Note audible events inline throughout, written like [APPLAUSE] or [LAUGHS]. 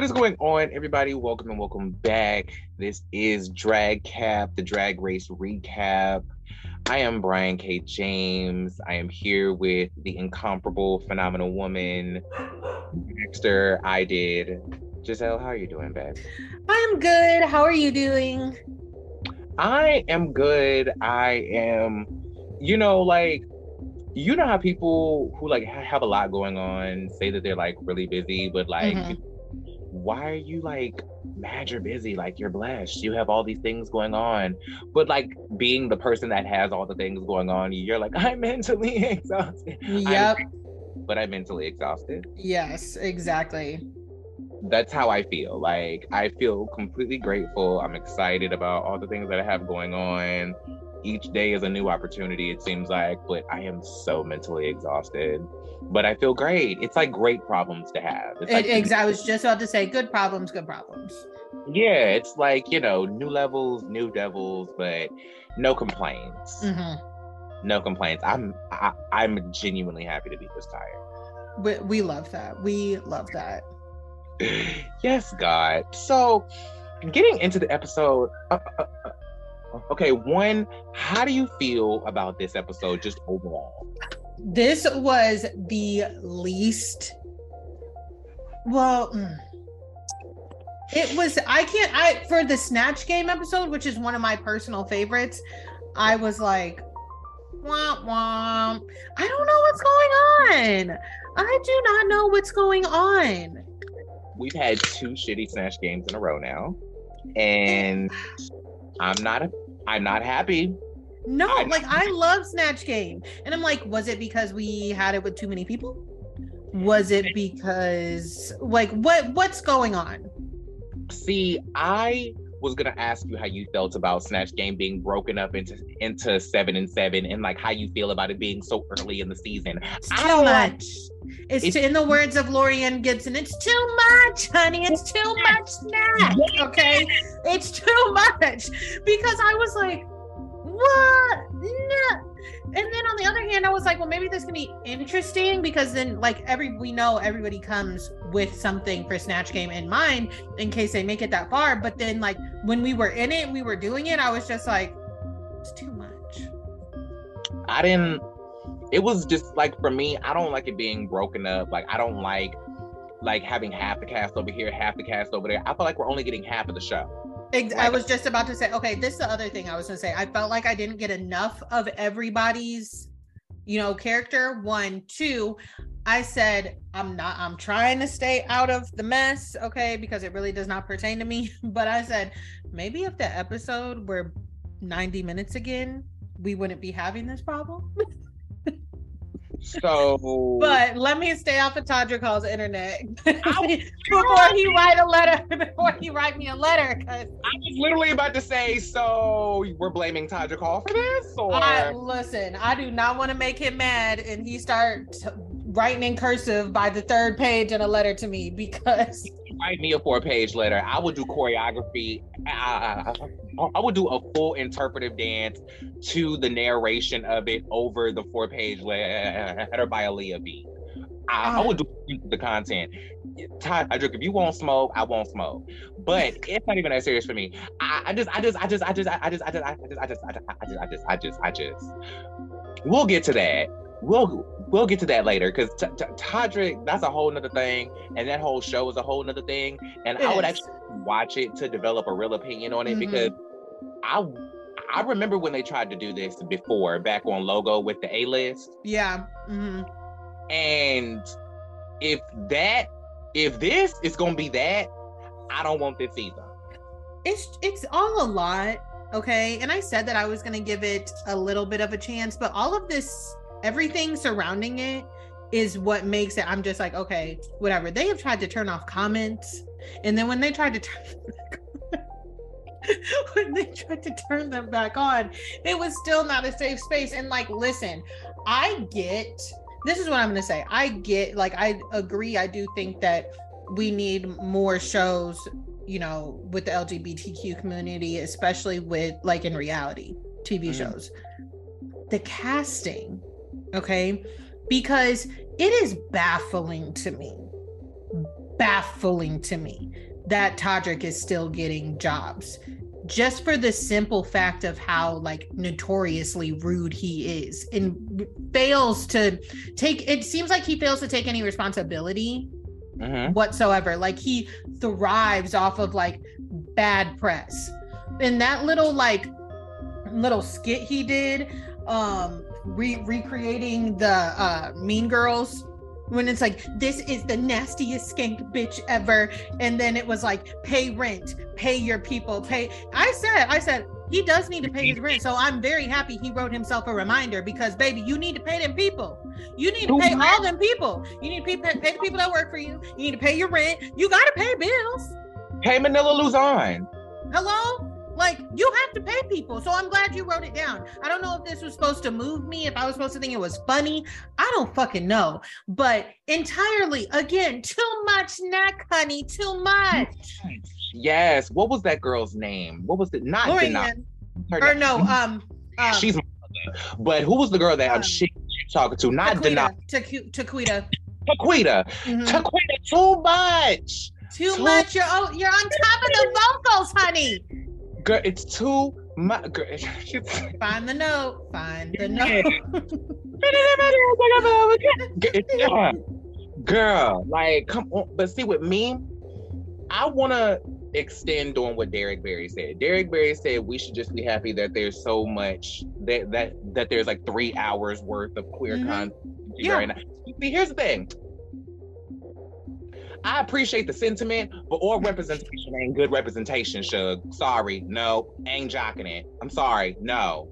What is going on, everybody? Welcome and welcome back. This is Drag Cap, the drag race recap. I am Breyen K. James. I am here with the incomparable, phenomenal woman, Dexter. I did. Giselle, how are you doing, babe? I'm good. How are you doing? I am good. I am, you know, like, you know how people who like have a lot going on say that they're like really busy, but like mm-hmm why are you like mad you're busy? Like you're blessed. You have all these things going on. But like being the person that has all the things going on you're like i'm mentally [LAUGHS] exhausted. Yep I'm, but i'm mentally exhausted. Yes exactly. That's how i feel. Like i feel completely grateful. I'm excited about all the things that i have going on. Each day is a new opportunity it seems like but i am so mentally exhausted but I feel great. It's like great problems to have. It's like, exactly. I was just about to say, good problems, good problems. Yeah, it's like you know, new levels, new devils, but no complaints. Mm-hmm. No complaints. I'm I, am i am genuinely happy to be this tired. We, we love that. We love that. [SIGHS] yes, God. So, getting into the episode. Uh, uh, uh, okay, one, how do you feel about this episode just overall? This was the least well mm, it was i can't i for the snatch game episode which is one of my personal favorites i was like womp womp. I don't know what's going on. I do not know what's going on. We've had two shitty snatch games in a row now and i'm not a, i'm not happy no, I, like I love Snatch Game. And I'm like, was it because we had it with too many people? Was it because like what what's going on? See, I was gonna ask you how you felt about Snatch Game being broken up into into seven and seven, and like how you feel about it being so early in the season. It's too much. It's, it's too, in the words of Laurieann Gibson. It's too much, honey. It's too much snatch. Okay, it's too much because I was like, what? No. And then on the other hand, I was like, well, maybe this can be interesting because then, like, every we know everybody comes with something for Snatch Game in mind in case they make it that far. But then, like, when we were in it, we were doing it. I was just like, it's too much. I didn't. It was just like for me, I don't like it being broken up. Like, I don't like like having half the cast over here, half the cast over there. I feel like we're only getting half of the show. I was just about to say, okay, this is the other thing I was gonna say. I felt like I didn't get enough of everybody's, you know, character. One, two, I said, I'm not, I'm trying to stay out of the mess, okay, because it really does not pertain to me. [LAUGHS] But I said, maybe if the episode were 90 minutes again, we wouldn't be having this problem. [LAUGHS] So, but let me stay off of Todrick Hall's internet [LAUGHS] before he write a letter. [LAUGHS] Before he write me a letter, because I was literally about to say. So we're blaming Todrick Hall for this, or I, listen, I do not want to make him mad, and he start writing in cursive by the third page in a letter to me because write me a four page letter. I would do choreography. I, I, I, would do a full interpretive dance to the narration of it over the four page letter by Aaliyah B. I, I would do the content. Todrick, if you won't smoke, I won't smoke. But it's not even that serious for me. I, I just, I just, I just, I just, I just, I just, I just, I just, I just, I just, I just, I just, I just. We'll get to that. We'll we'll get to that later because t- t- Todrick, that's a whole nother thing, and that whole show is a whole nother thing. And I would actually watch it to develop a real opinion on it mm-hmm. because I I remember when they tried to do this before, back on Logo with the A list. Yeah. Mm-hmm. And if that, if this is gonna be that, I don't want this either. It's it's all a lot, okay. And I said that I was gonna give it a little bit of a chance, but all of this, everything surrounding it, is what makes it. I'm just like, okay, whatever. They have tried to turn off comments, and then when they tried to turn [LAUGHS] [LAUGHS] when they tried to turn them back on, it was still not a safe space. And like, listen, I get this is what I'm gonna say. I get like I agree. I do think that we need more shows, you know, with the LGBTQ community, especially with like in reality TV mm. shows. The casting, okay, because it is baffling to me, baffling to me that Todrick is still getting jobs just for the simple fact of how like notoriously rude he is and fails to take it seems like he fails to take any responsibility mm-hmm. whatsoever. Like he thrives off of like bad press. And that little like little skit he did um re- recreating the uh mean girls when it's like this is the nastiest skank bitch ever. And then it was like pay rent. Pay your people. Pay i said i said he does need to pay his rent so i'm very happy he wrote himself a reminder because baby you need to pay them people. You need to pay all them people. You need to pay, pay the people that work for you. You need to pay your rent. You got to pay bills. Pay manila luzon. Hello like you have to pay people. So I'm glad you wrote it down. I don't know if this was supposed to move me, if I was supposed to think it was funny. I don't fucking know. But entirely, again, too much neck, honey, too much. Yes. What was that girl's name? What was it? Not Dorian. Or no, um, um she's but who was the girl that um, she, she talking to? Not Taquita. Taquita. Taquita. Mm-hmm. Taquita, too much. Too, too much. You're oh, you're on top of the vocals, honey girl, it's too much. [LAUGHS] Find the note. Find the note. [LAUGHS] girl, like, come on. But see, with me, I want to extend on what Derrick Barry said. Derrick Barry said we should just be happy that there's so much that that that there's like three hours worth of queer mm-hmm. content. Yeah. Right now. See, here's the thing. I appreciate the sentiment, but all representation ain't good representation, Shug. Sorry, no, ain't jocking it. I'm sorry, no.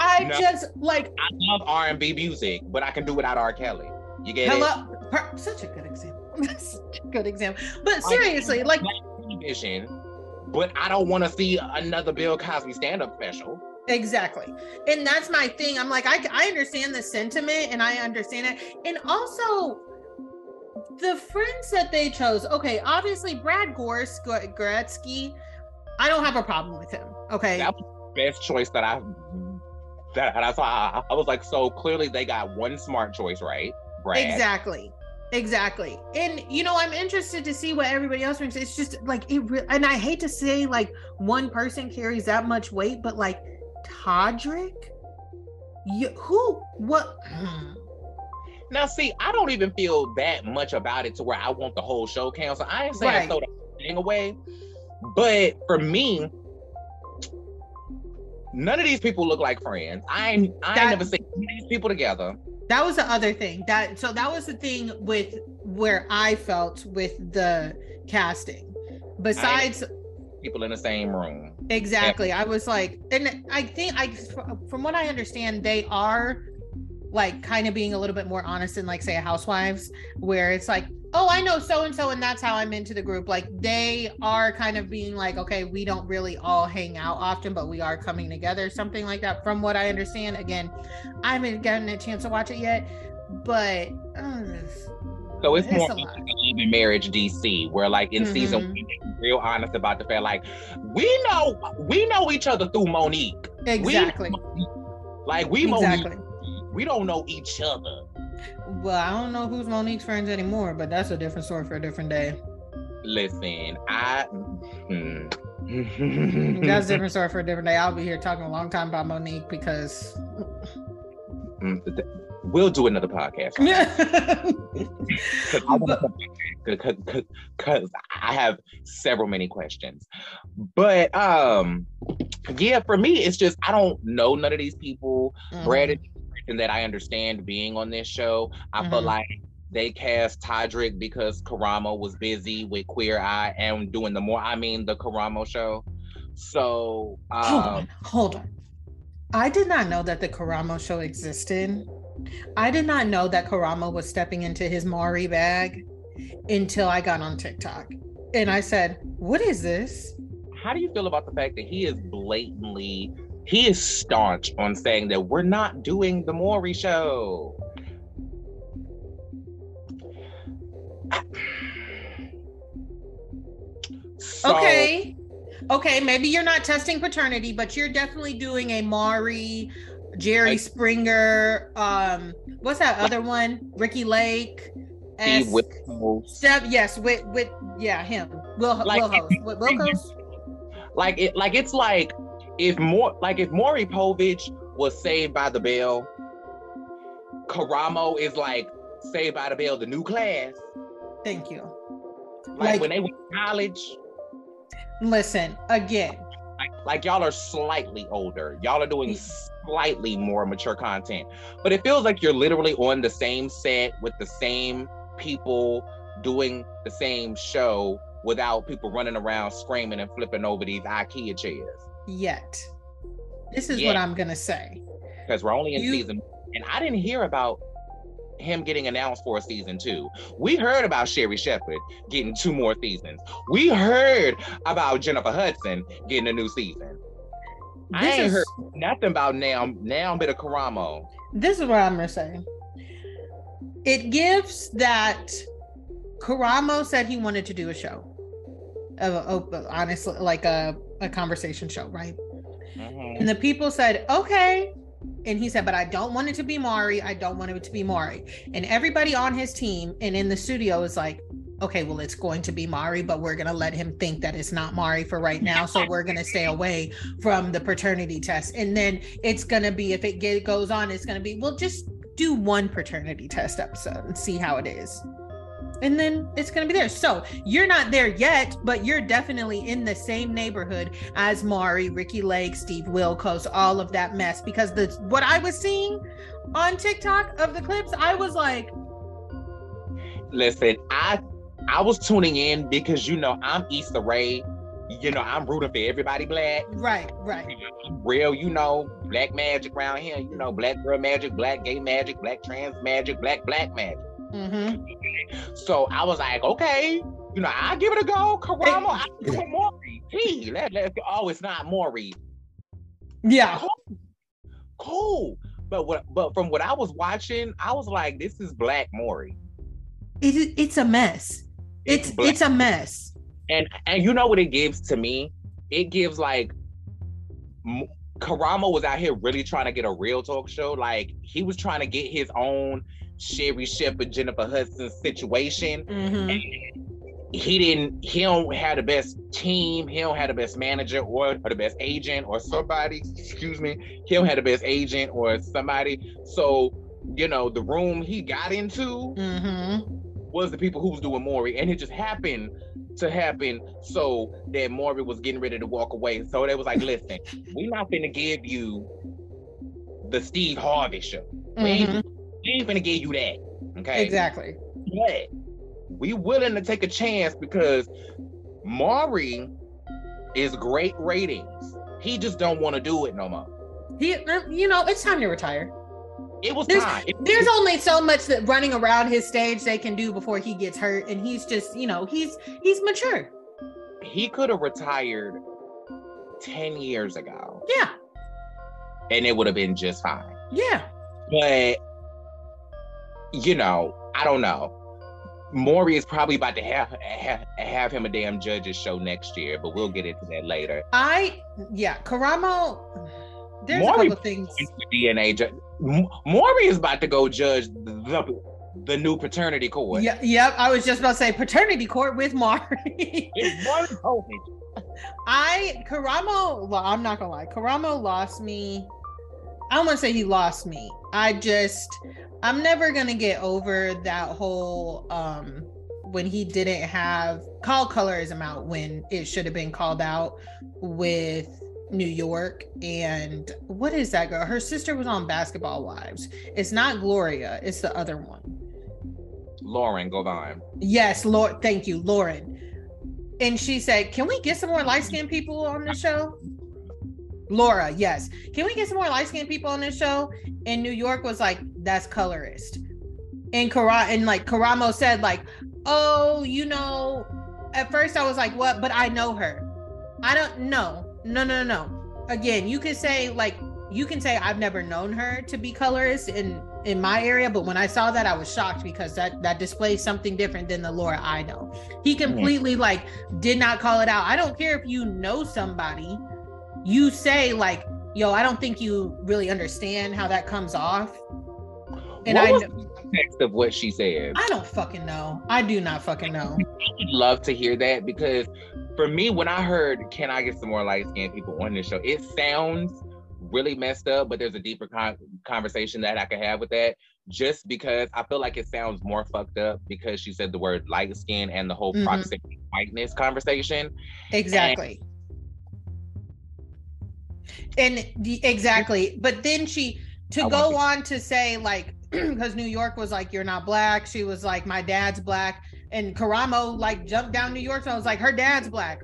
I no. just like I love R and B music, but I can do without R. Kelly. You get Hello? it? Such a good example. [LAUGHS] Such a good example. But seriously, like vision, but I don't want to see another Bill Cosby stand-up special. Exactly. And that's my thing. I'm like, I, I understand the sentiment and I understand it. And also, the friends that they chose, okay, obviously Brad Gorsk, Goreski, I don't have a problem with him. Okay. That was the best choice that I that I saw. I was like, so clearly they got one smart choice, right? Brad. Exactly. Exactly. And you know, I'm interested to see what everybody else thinks. It's just like it re- and I hate to say like one person carries that much weight, but like Todrick, you who what hmm. Now, see, I don't even feel that much about it to where I want the whole show canceled. I ain't saying right. throw the thing away, but for me, none of these people look like friends. I ain't, I that, never seen these people together. That was the other thing. That so that was the thing with where I felt with the casting. Besides people in the same room. Exactly. I was like, and I think I, from what I understand, they are like kind of being a little bit more honest in like say a housewives where it's like oh i know so and so and that's how i'm into the group. Like they are kind of being like okay we don't really all hang out often but we are coming together something like that from what i understand. Again i haven't gotten a chance to watch it yet but uh, so it's, it's more like a marriage dc where like in mm-hmm. season one real honest about the fact like we know we know each other through monique. Exactly. We, like we exactly. monique we don't know each other. Well, I don't know who's Monique's friends anymore, but that's a different story for a different day. Listen, I. Hmm. that's a different story for a different day. I'll be here talking a long time about Monique because. Mm, we'll do another podcast. Because [LAUGHS] I, I have several many questions. But um, yeah, for me, it's just I don't know none of these people. Brad is person that I understand being on this show. I mm-hmm. feel like they cast Todrick because Karamo was busy with Queer Eye and doing the more I mean the Karamo show. So um, hold on, hold on. I did not know that the Karamo show existed. I did not know that Karamo was stepping into his Maury bag until I got on TikTok. And I said, What is this? How do you feel about the fact that he is blatantly, he is staunch on saying that we're not doing the Maury show? So, okay. Okay, maybe you're not testing paternity, but you're definitely doing a Maury Jerry Springer. Um, what's that other one? Ricki Lake. Steve Step, yes, with with yeah, him. Will like. [LAUGHS] Like it, like it's like if more like if Maury Povich was saved by the bell, Karamo is like saved by the bell, the new class. Thank you. Like, like when they went to college. Listen again. Like, like y'all are slightly older. Y'all are doing slightly more mature content. But it feels like you're literally on the same set with the same people doing the same show without people running around screaming and flipping over these IKEA chairs. Yet. This is what I'm gonna say. Because we're only in you... season and I didn't hear about him getting announced for a season two. We heard about Sherri Shepherd getting two more seasons. We heard about Jennifer Hudson getting a new season. I ain't is, heard nothing about now now bit of Karamo. This is what I'm gonna say. It gives that Karamo said he wanted to do a show. Uh, honestly, like a, a conversation show, right? Mm-hmm. And the people said, okay. And he said, but I don't want it to be Maury. I don't want it to be Maury. And everybody on his team and in the studio is like, okay, well, it's going to be Maury, but we're going to let him think that it's not Maury for right now. So we're going to stay away from the paternity test. And then it's going to be, if it get, goes on, it's going to be, well, just do one paternity test episode and see how it is. And then it's going to be there. So you're not there yet, but you're definitely in the same neighborhood as Maury, Ricki Lake, Steve Wilkos, all of that mess. Because the what I was seeing on TikTok of the clips, I was like, listen, I I was tuning in because you know I'm Issa Rae. You know, I'm rooting for everybody black. Right, right. Real, you know, black magic around here. You know, black girl magic, black gay magic, black trans magic, black black magic. Mm-hmm. So I was like, okay, you know, I give it a go. Karamo, I [LAUGHS] give it Maury. Gee, let, let, oh, it's not Maury. Yeah. Cool. cool. But what but from what I was watching, I was like, this is Black Maury. It, it's a mess. It's it's, it's a mess. And and you know what it gives to me? It gives like Karamo was out here really trying to get a real talk show. Like he was trying to get his own Sherri Shepherd, Jennifer Hudson situation. Mm-hmm. he didn't, he don't have the best team, he don't have the best manager or, or the best agent or somebody, excuse me, he don't have the best agent or somebody. So, you know, the room he got into mm-hmm. was the people who was doing Maury. And it just happened to happen so that Maury was getting ready to walk away. So they was like, listen, we're not gonna give you the Steve Harvey show. Mm-hmm. Ain't gonna give you that. Okay. Exactly. But we willing to take a chance because Maury is great ratings. He just don't want to do it no more. He, er, you know, it's time to retire. It was there's, time. It, there's only so much that running around his stage they can do before he gets hurt, and he's just, you know, he's he's mature. He could have retired ten years ago. Yeah. And it would have been just fine. Yeah. But you know, I don't know. Maury is probably about to have, have, have him a damn judges show next year, but we'll get into that later. I yeah, Karamo. There's Maury a couple things. DNA. Ju- Maury is about to go judge the the new paternity court. Yeah, yep. I was just about to say paternity court with Maury. [LAUGHS] I Karamo. I'm not gonna lie. Karamo lost me. I don't want to say he lost me. I just I'm never gonna get over that whole um when he didn't have call colorism out when it should have been called out with New York and what is that girl? Her sister was on Basketball Wives. It's not Gloria, it's the other one. Lauren Govan. Yes, Lord, thank you, Lauren. And she said, Can we get some more light skinned people on the show? Laura, yes. Can we get some more light skinned people on this show? And New York was like, That's colorist. And Kara and like Karamo said, like, oh, you know, at first I was like, what? But I know her. I don't know. No, no, no. No. Again, you could say like you can say I've never known her to be colorist in in my area, but when I saw that, I was shocked because that that displays something different than the Laura I know. He completely like did not call it out. I don't care if you know somebody, you say like, "Yo, I don't think you really understand how that comes off." And what I was the context of what she said. I don't fucking know. I do not fucking know. [LAUGHS] I would love to hear that because for me, when I heard, "Can I get some more light skinned people on this show?" It sounds really messed up, but there's a deeper con- conversation that I could have with that. Just because I feel like it sounds more fucked up because she said the word light skin and the whole mm-hmm. proximity whiteness conversation. Exactly. And, and the, exactly, but then she to I go on to say like [CLEARS THROAT] because New York was like, "You're not black." She was like, "My dad's black," and Karamo like jumped down New York. So I was like, "Her dad's black."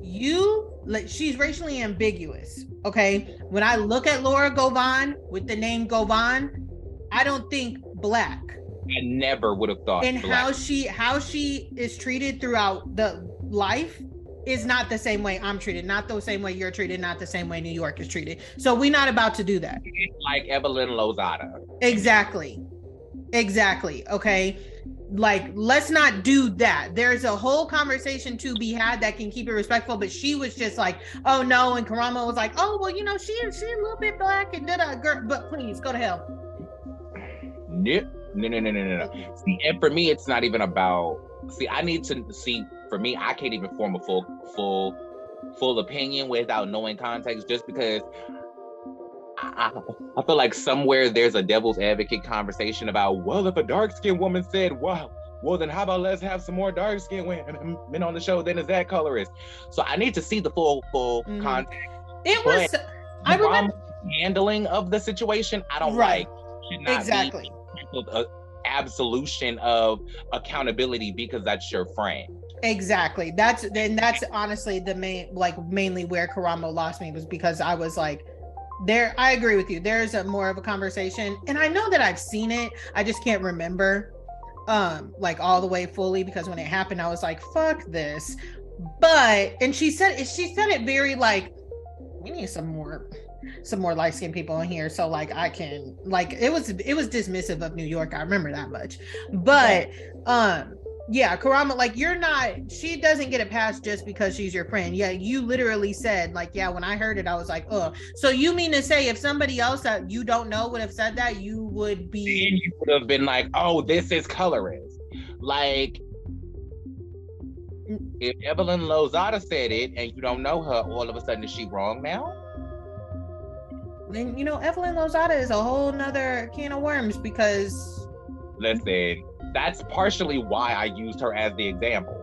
You like she's racially ambiguous. Okay, when I look at Laura Govan with the name Govan, I don't think black. I never would have thought. And black. how she how she is treated throughout the life is not the same way I'm treated, not the same way you're treated, not the same way New York is treated. So we're not about to do that. Like Evelyn Lozada. Exactly. Exactly. Okay. Like, let's not do that. There's a whole conversation to be had that can keep it respectful. But she was just like, "Oh no," and Karamo was like, "Oh well, you know, she she a little bit black and did a girl, but please go to hell." No, no, no, no, no, no. See, and for me, it's not even about. See, I need to see for me, I can't even form a full full full opinion without knowing context just because I, I, feel like somewhere there's a devil's advocate conversation about, well, if a dark skinned woman said, wow, well, then how about let's have some more dark skinned [LAUGHS] men on the show? Then is that colorist? So I need to see the full, full mm-hmm. context. It was, but I remember handling of the situation. I don't right. like. exactly. absolution of accountability because that's your friend. Exactly. That's then that's honestly the main like mainly where Karamo lost me was because I was like there I agree with you. There's a more of a conversation and I know that I've seen it. I just can't remember um like all the way fully because when it happened I was like fuck this. But and she said she said it very like we need some more some more light skinned people in here so like I can like it was it was dismissive of New York. I remember that much. But um yeah, Karamo like you're not, she doesn't get a pass just because she's your friend. Yeah, you literally said, like, yeah, when I heard it, I was like, oh. So you mean to say if somebody else that you don't know would have said that, you would be. And you would have been like, oh, this is colorist. Like, if Evelyn Lozada said it and you don't know her, all of a sudden is she wrong now? Then, you know, Evelyn Lozada is a whole nother can of worms because. Listen that's partially why I used her as the example.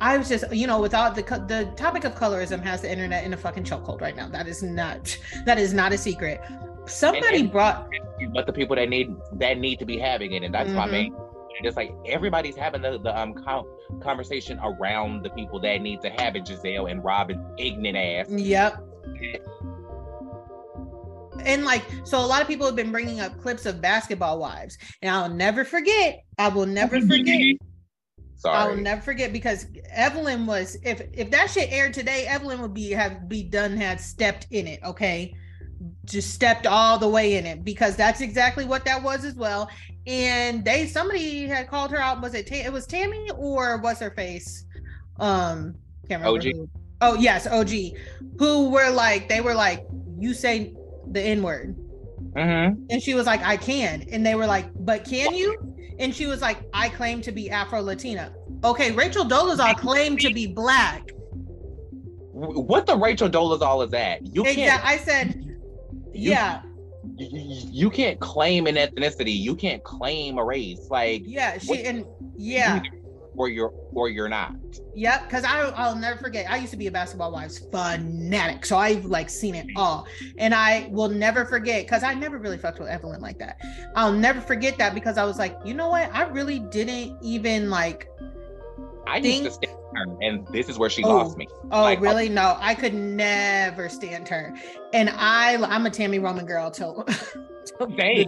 I was just, you know, without the the topic of colorism has the internet in a fucking chokehold right now. That is not [LAUGHS] that is not a secret. Somebody and, and, brought, but the people that need that need to be having it, and that's mm-hmm. my main. It's like everybody's having the, the um conversation around the people that need to have it. Gizelle and Robyn, ignorant ass. Yep and like so a lot of people have been bringing up clips of basketball wives and i'll never forget i will never [LAUGHS] forget Sorry. I will never forget because Evelyn was if if that shit aired today, Evelyn would be have be done had stepped in it. Okay, just stepped all the way in it because that's exactly what that was as well. And they somebody had called her out. Was it it was Tami or what's her face? Um, can't remember. OG. Who. Oh yes, OG. Who were like they were like you say the N word. Mm-hmm. And she was like, I can. And they were like, But can you? And she was like, I claim to be Afro Latina. Okay, Rachel Dolezal claimed to be black. What the Rachel Dolezal is that? You can't. I said, you, yeah. You, you, can't claim an ethnicity. You can't claim a race. Like yeah, she what, and yeah or you're or you're not. Yep, because I I'll never forget. I used to be a basketball wives fanatic, so I've like seen it all, and I will never forget because I never really fucked with Evelyn like that. I'll never forget that because I was like, you know what? I really didn't even like. I think... used to stand her, and this is where she oh, lost me. Oh, like, really? Oh. No, I could never stand her, and I I'm a Tami Roman girl till. [LAUGHS] I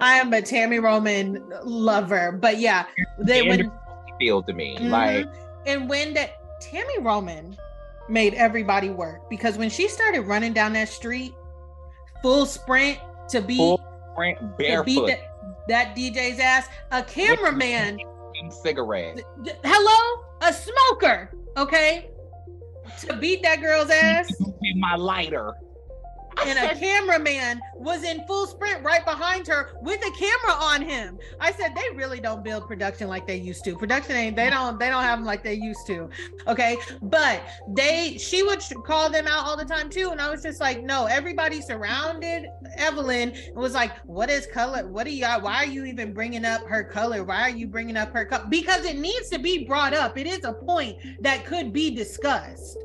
am a Tami Roman lover, but yeah, they when feel to me. Mm-hmm. Like and when that Tami Roman made everybody work because when she started running down that street, full sprint to beat full sprint barefoot. That, that, DJ's ass, a cameraman cigarette. Hello? A smoker, okay? To beat that girl's ass. My lighter and a cameraman was in full sprint right behind her with a camera on him. I said they really don't build production like they used to. Production ain't they don't they don't have them like they used to. Okay, but they she would call them out all the time too, and I was just like, no, everybody surrounded Evelyn and was like, what is color? What are y'all? Why are you even bringing up her color? Why are you bringing up her color? Because it needs to be brought up. It is a point that could be discussed.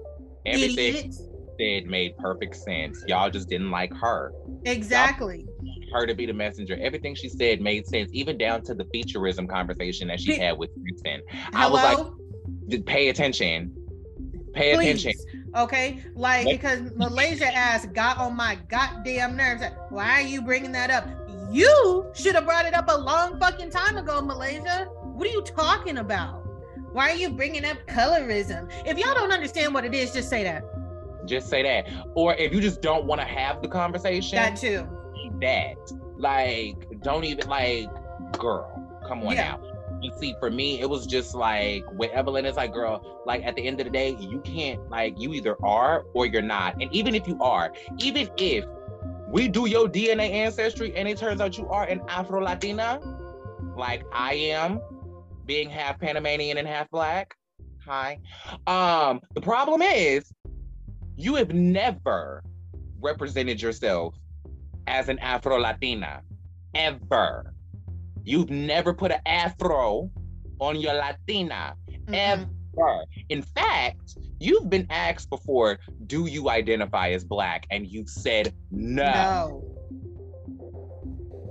Everything. Idiots said made perfect sense. Y'all just didn't like her. Exactly. Her to be the messenger. Everything she said made sense, even down to the featureism conversation that she had with Kristen. I was like, pay attention. Pay Please. attention. Okay, like because Malaysia ass got on my goddamn nerves. Why are you bringing that up? You should have brought it up a long fucking time ago, Malaysia. What are you talking about? Why are you bringing up colorism? If y'all don't understand what it is, just say that. Just say that. Or if you just don't want to have the conversation, that too. That like don't even like, girl, come on yeah. now. You see, for me, it was just like with Evelyn, it's like, girl, like at the end of the day, you can't like you either are or you're not. And even if you are, even if we do your DNA ancestry and it turns out you are an Afro Latina, like I am, being half Panamanian and half black. Hi. Um, the problem is you have never represented yourself as an Afro Latina, ever. You've never put an Afro on your Latina, mm-hmm. ever. In fact, you've been asked before, do you identify as Black? And you've said no. No.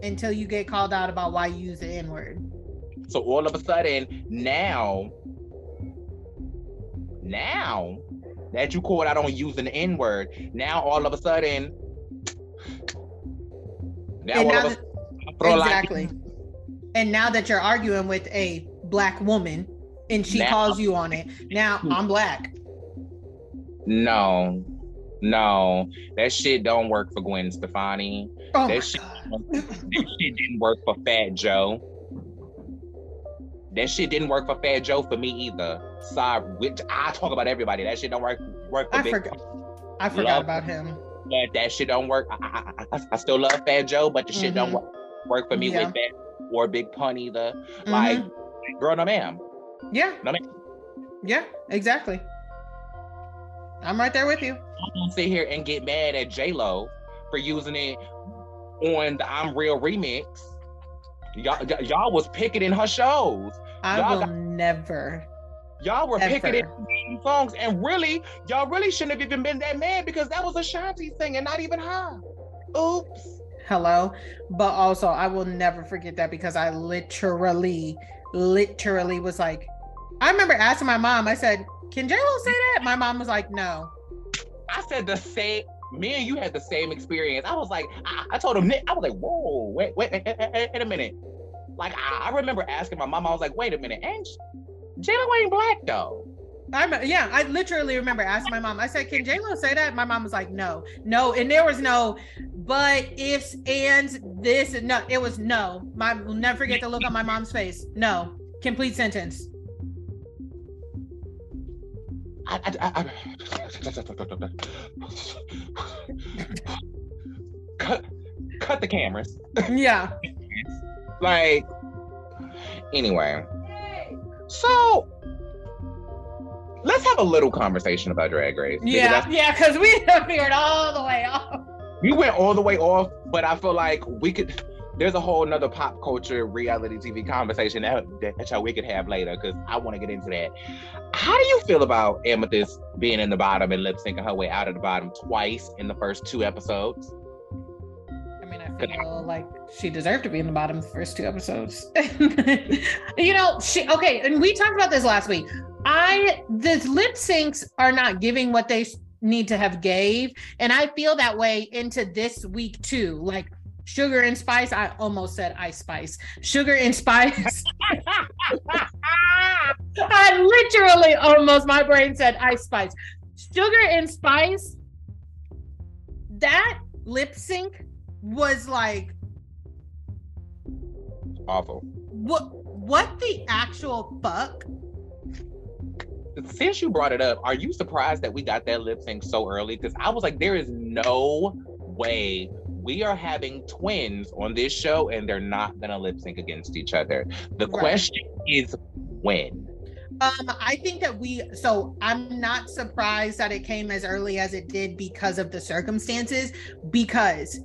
Until you get called out about why you use the N word. So all of a sudden, now, now, that you called out on using the N word. Now all of a sudden, now, now that, exactly. Like, and now that you're arguing with a black woman and she now, calls you on it, now hmm. I'm black. No, no, that shit don't work for Gwen Stefani. Oh that, shit, that shit didn't work for Fat Joe. That shit didn't work for Fat Joe for me either. Sorry, which I talk about everybody. That shit don't work work for I Big forgot. I forgot love, about him. But that shit don't work. I, I, I still love Fat Joe, but the mm-hmm. shit don't mm-hmm. work, work for me yeah. with that or Big Pun either. Mm-hmm. Like, girl, no ma'am. Yeah. No ma'am. Yeah, exactly. I'm right there with you. I'm gonna sit here and get mad at J Lo for using it on the I'm Real remix Y'all, y'all was picketing her shows. I y'all will got, never. Y'all were ever. picketing songs, and really, y'all really shouldn't have even been that mad because that was Ashanti singing, not even her. Oops. Hello, but also I will never forget that because I literally, literally was like, I remember asking my mom. I said, "Can J Lo say that?" My mom was like, "No." I said the same me and you had the same experience. I was like, I, I told him, I was like, whoa, wait, wait, wait, wait, wait a minute. Like, I, I, remember asking my mom, I was like, wait a minute, and J-Lo ain't black though. I yeah, I literally remember asking my mom. I said, "Can J Lo say that?" My mom was like, "No, no," and there was no, but ifs, ands, this, no. It was no. My will never forget the look on my mom's face. No, complete sentence. I, I, I, [LAUGHS] cut the cameras. Yeah. [LAUGHS] like, anyway. So let's have a little conversation about Drag Race. Yeah, yeah, because we [LAUGHS] veered all the way off. We went all the way off, but I feel like we could. There's a whole nother pop culture reality TV conversation that, that we could have later because I want to get into that. How do you feel about Amethyst being in the bottom and lip syncing her way out of the bottom twice in the first two episodes? I mean, I feel like she deserved to be in the bottom the first two episodes. [LAUGHS] you know, she okay, and we talked about this last week. I the lip syncs are not giving what they need to have gave, and I feel that way into this week too. Like sugar and spice. I almost said ice spice. Sugar and spice. [LAUGHS] I literally almost my brain said ice spice. Sugar and spice. That lip sync was like awful. What what the actual fuck? Since you brought it up, are you surprised that we got that lip sync so early? Because I was like, there is no way we are having twins on this show and they're not gonna lip sync against each other. The right. question is when. Um, I think that we so I'm not surprised that it came as early as it did because of the circumstances, because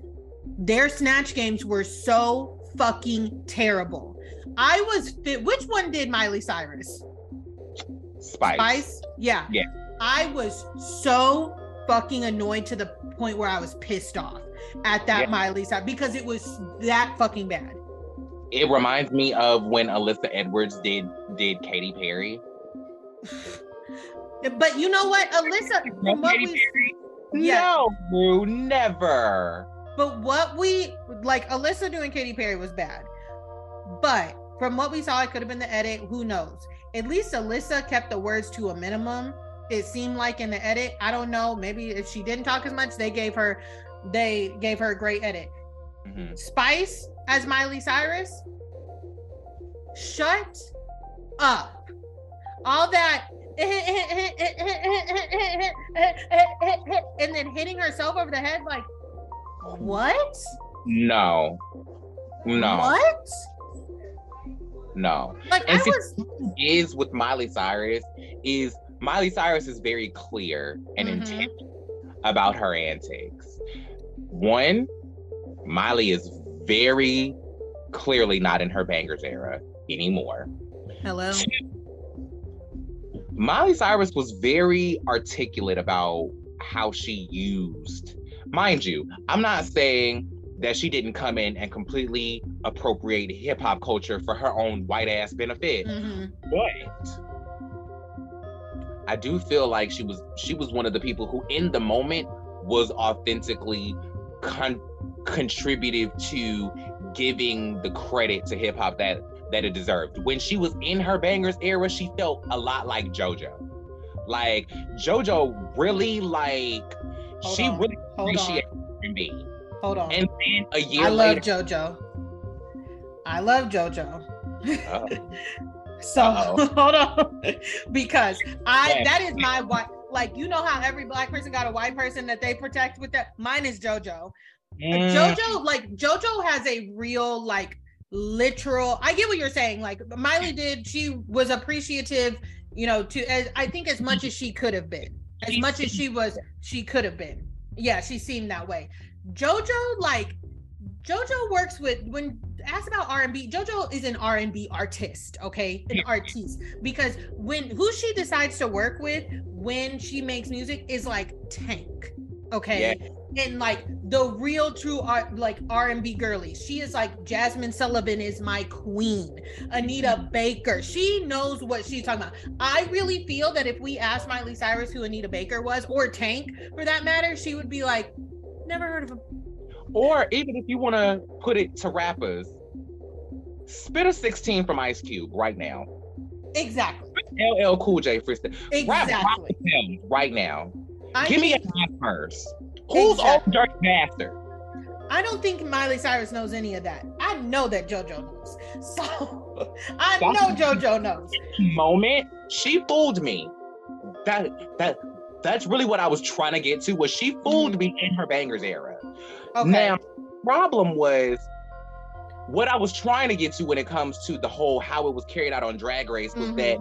their snatch games were so fucking terrible. I was fit. Which one did Miley Cyrus? Spice. Spice? Yeah. Yeah. I was so fucking annoyed to the point where I was pissed off at that yeah. Miley Cyrus because it was that fucking bad. It reminds me of when Alyssa Edwards did did Katy Perry. [LAUGHS] but you know what, Alyssa? [LAUGHS] What we, yeah. No, never. But what we like, Alyssa doing Katy Perry was bad. But from what we saw, it could have been the edit. Who knows? At least Alyssa kept the words to a minimum. It seemed like in the edit. I don't know. Maybe if she didn't talk as much, they gave her they gave her a great edit. Mm-hmm. Spice as Miley Cyrus. Shut up. All that [LAUGHS] and then hitting herself over the head like what? No. No. What? No. Like and I was is with Miley Cyrus is Miley Cyrus is very clear and mm-hmm. intent about her antics. One, Miley is very clearly not in her bangers era anymore. Hello. Two, Miley Cyrus was very articulate about how she used mind you, I'm not saying that she didn't come in and completely appropriate hip hop culture for her own white ass benefit. Mm-hmm. But I do feel like she was she was one of the people who in the moment was authentically con- contributive to giving the credit to hip hop that that it deserved. When she was in her bangers era, she felt a lot like JoJo. Like JoJo really like Hold she on. really appreciated me. Hold on. And then a year I later, love JoJo. I love JoJo. Oh. [LAUGHS] so [LAUGHS] hold on, because I that is my white. Like you know how every black person got a white person that they protect with that. Mine is JoJo. Mm. JoJo, like JoJo, has a real like literal. I get what you're saying. Like Miley did. She was appreciative. You know, to as I think as much as she could have been as much as she was she could have been. Yeah she seemed that way. Jojo like jojo works with when asked about r&b jojo is an r&b artist okay? An artiste. Because when who she decides to work with when she makes music is like tank okay? Yeah and like the real true art like r&b girly. She is like jazmine sullivan is my queen. Anita baker. She knows what she's talking about. I really feel that if we asked miley cyrus who anita baker was or tank for that matter she would be like never heard of him or even if you want to put it to rappers spit a 16 from ice cube right now. Exactly. Ll cool j freestyle exactly. rap, rap right now. I give me a verse Who's exactly. old dirty bastard? I don't think Miley Cyrus knows any of that. I know that JoJo knows. [LAUGHS] So I That's know JoJo knows. Moment, she fooled me. That that that's really what I was trying to get to. Was she fooled me in her bangers era? Okay. Now, problem was what I was trying to get to when it comes to the whole how it was carried out on Drag Race was mm-hmm. that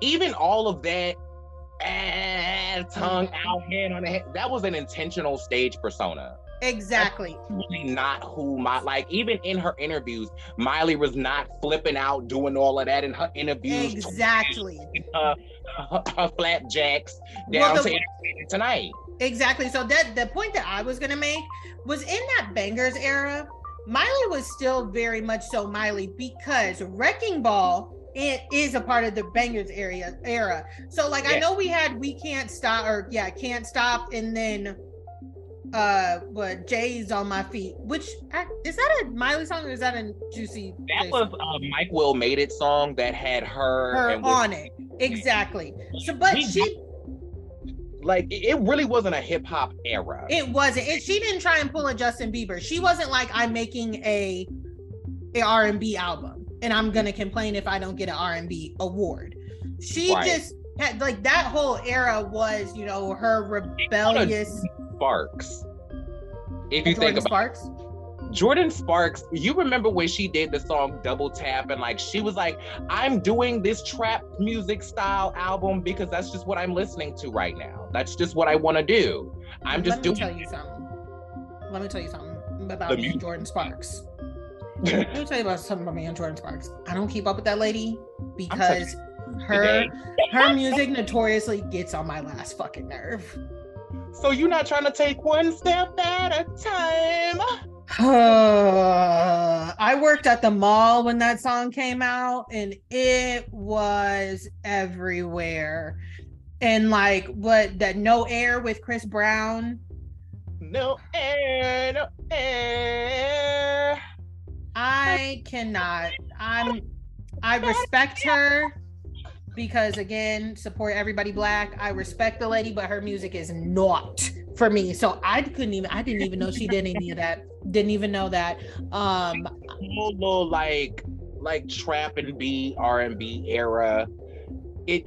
even all of that eh, tongue out, hand on the head, that was an intentional stage persona. Exactly. Really not who my like even in her interviews, Miley was not flipping out doing all of that in her interviews. Exactly. Her, her, her flapjacks down well, the, to tonight. Exactly. So that the point that I was gonna make was in that Bangerz era, Miley was still very much so Miley because Wrecking Ball it is a part of the Bangerz area era. So like yeah. I know we had we can't stop or yeah, can't stop and then uh but Jay's on my feet, which is that a Miley song or is that a Juicy? That was a uh, Mike Will Made-It song that had her, her on it. Exactly. So but she like it really wasn't a hip hop era. It wasn't. It, she didn't try and pull a Justin Bieber. She wasn't like I'm making a a R and B album and I'm gonna mm-hmm. complain if I don't get an R and B award. She right. just had like that whole era was you know her rebellious Sparks. If you Jordin think about Sparks. Jordin Sparks, you remember when she did the song Double Tap and like she was like, I'm doing this trap music style album because that's just what I'm listening to right now. That's just what I want to do. I'm just doing. Let me tell you something. Let me tell you something about me Jordin Sparks. Let me tell you about something about me and Jordin Sparks. I don't keep up with that lady because her her music notoriously gets on my last fucking nerve. So you're not trying to take one step at a time. [SIGHS] I worked at the mall when that song came out and it was everywhere. And like what that no air with Chris Brown. No air, no air. I cannot. I'm I respect her because again, support everybody black. I respect the lady, but her music is not for me. So I couldn't even I didn't even know she did any of that didn't even know that. Um, little like like trap and B R and B era. It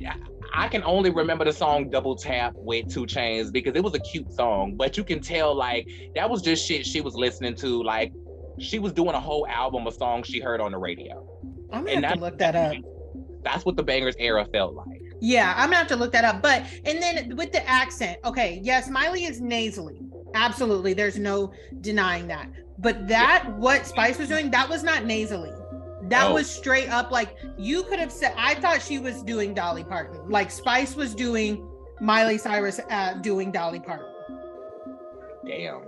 I can only remember the song Double Tap with 2 Chainz because it was a cute song, but you can tell like that was just shit she was listening to. Like she was doing a whole album of songs she heard on the radio. I'm gonna have to look that up. That's what the Bangerz era felt like. Yeah, I'm gonna have to look that up. But and then with the accent, okay, yes, Miley is nasally. Absolutely. There's no denying that. But that, yeah. what Spice was doing, that was not nasally. That oh. was straight up like you could have said. I thought she was doing Dolly Parton. Like Spice was doing Miley Cyrus uh, doing Dolly Parton. Damn.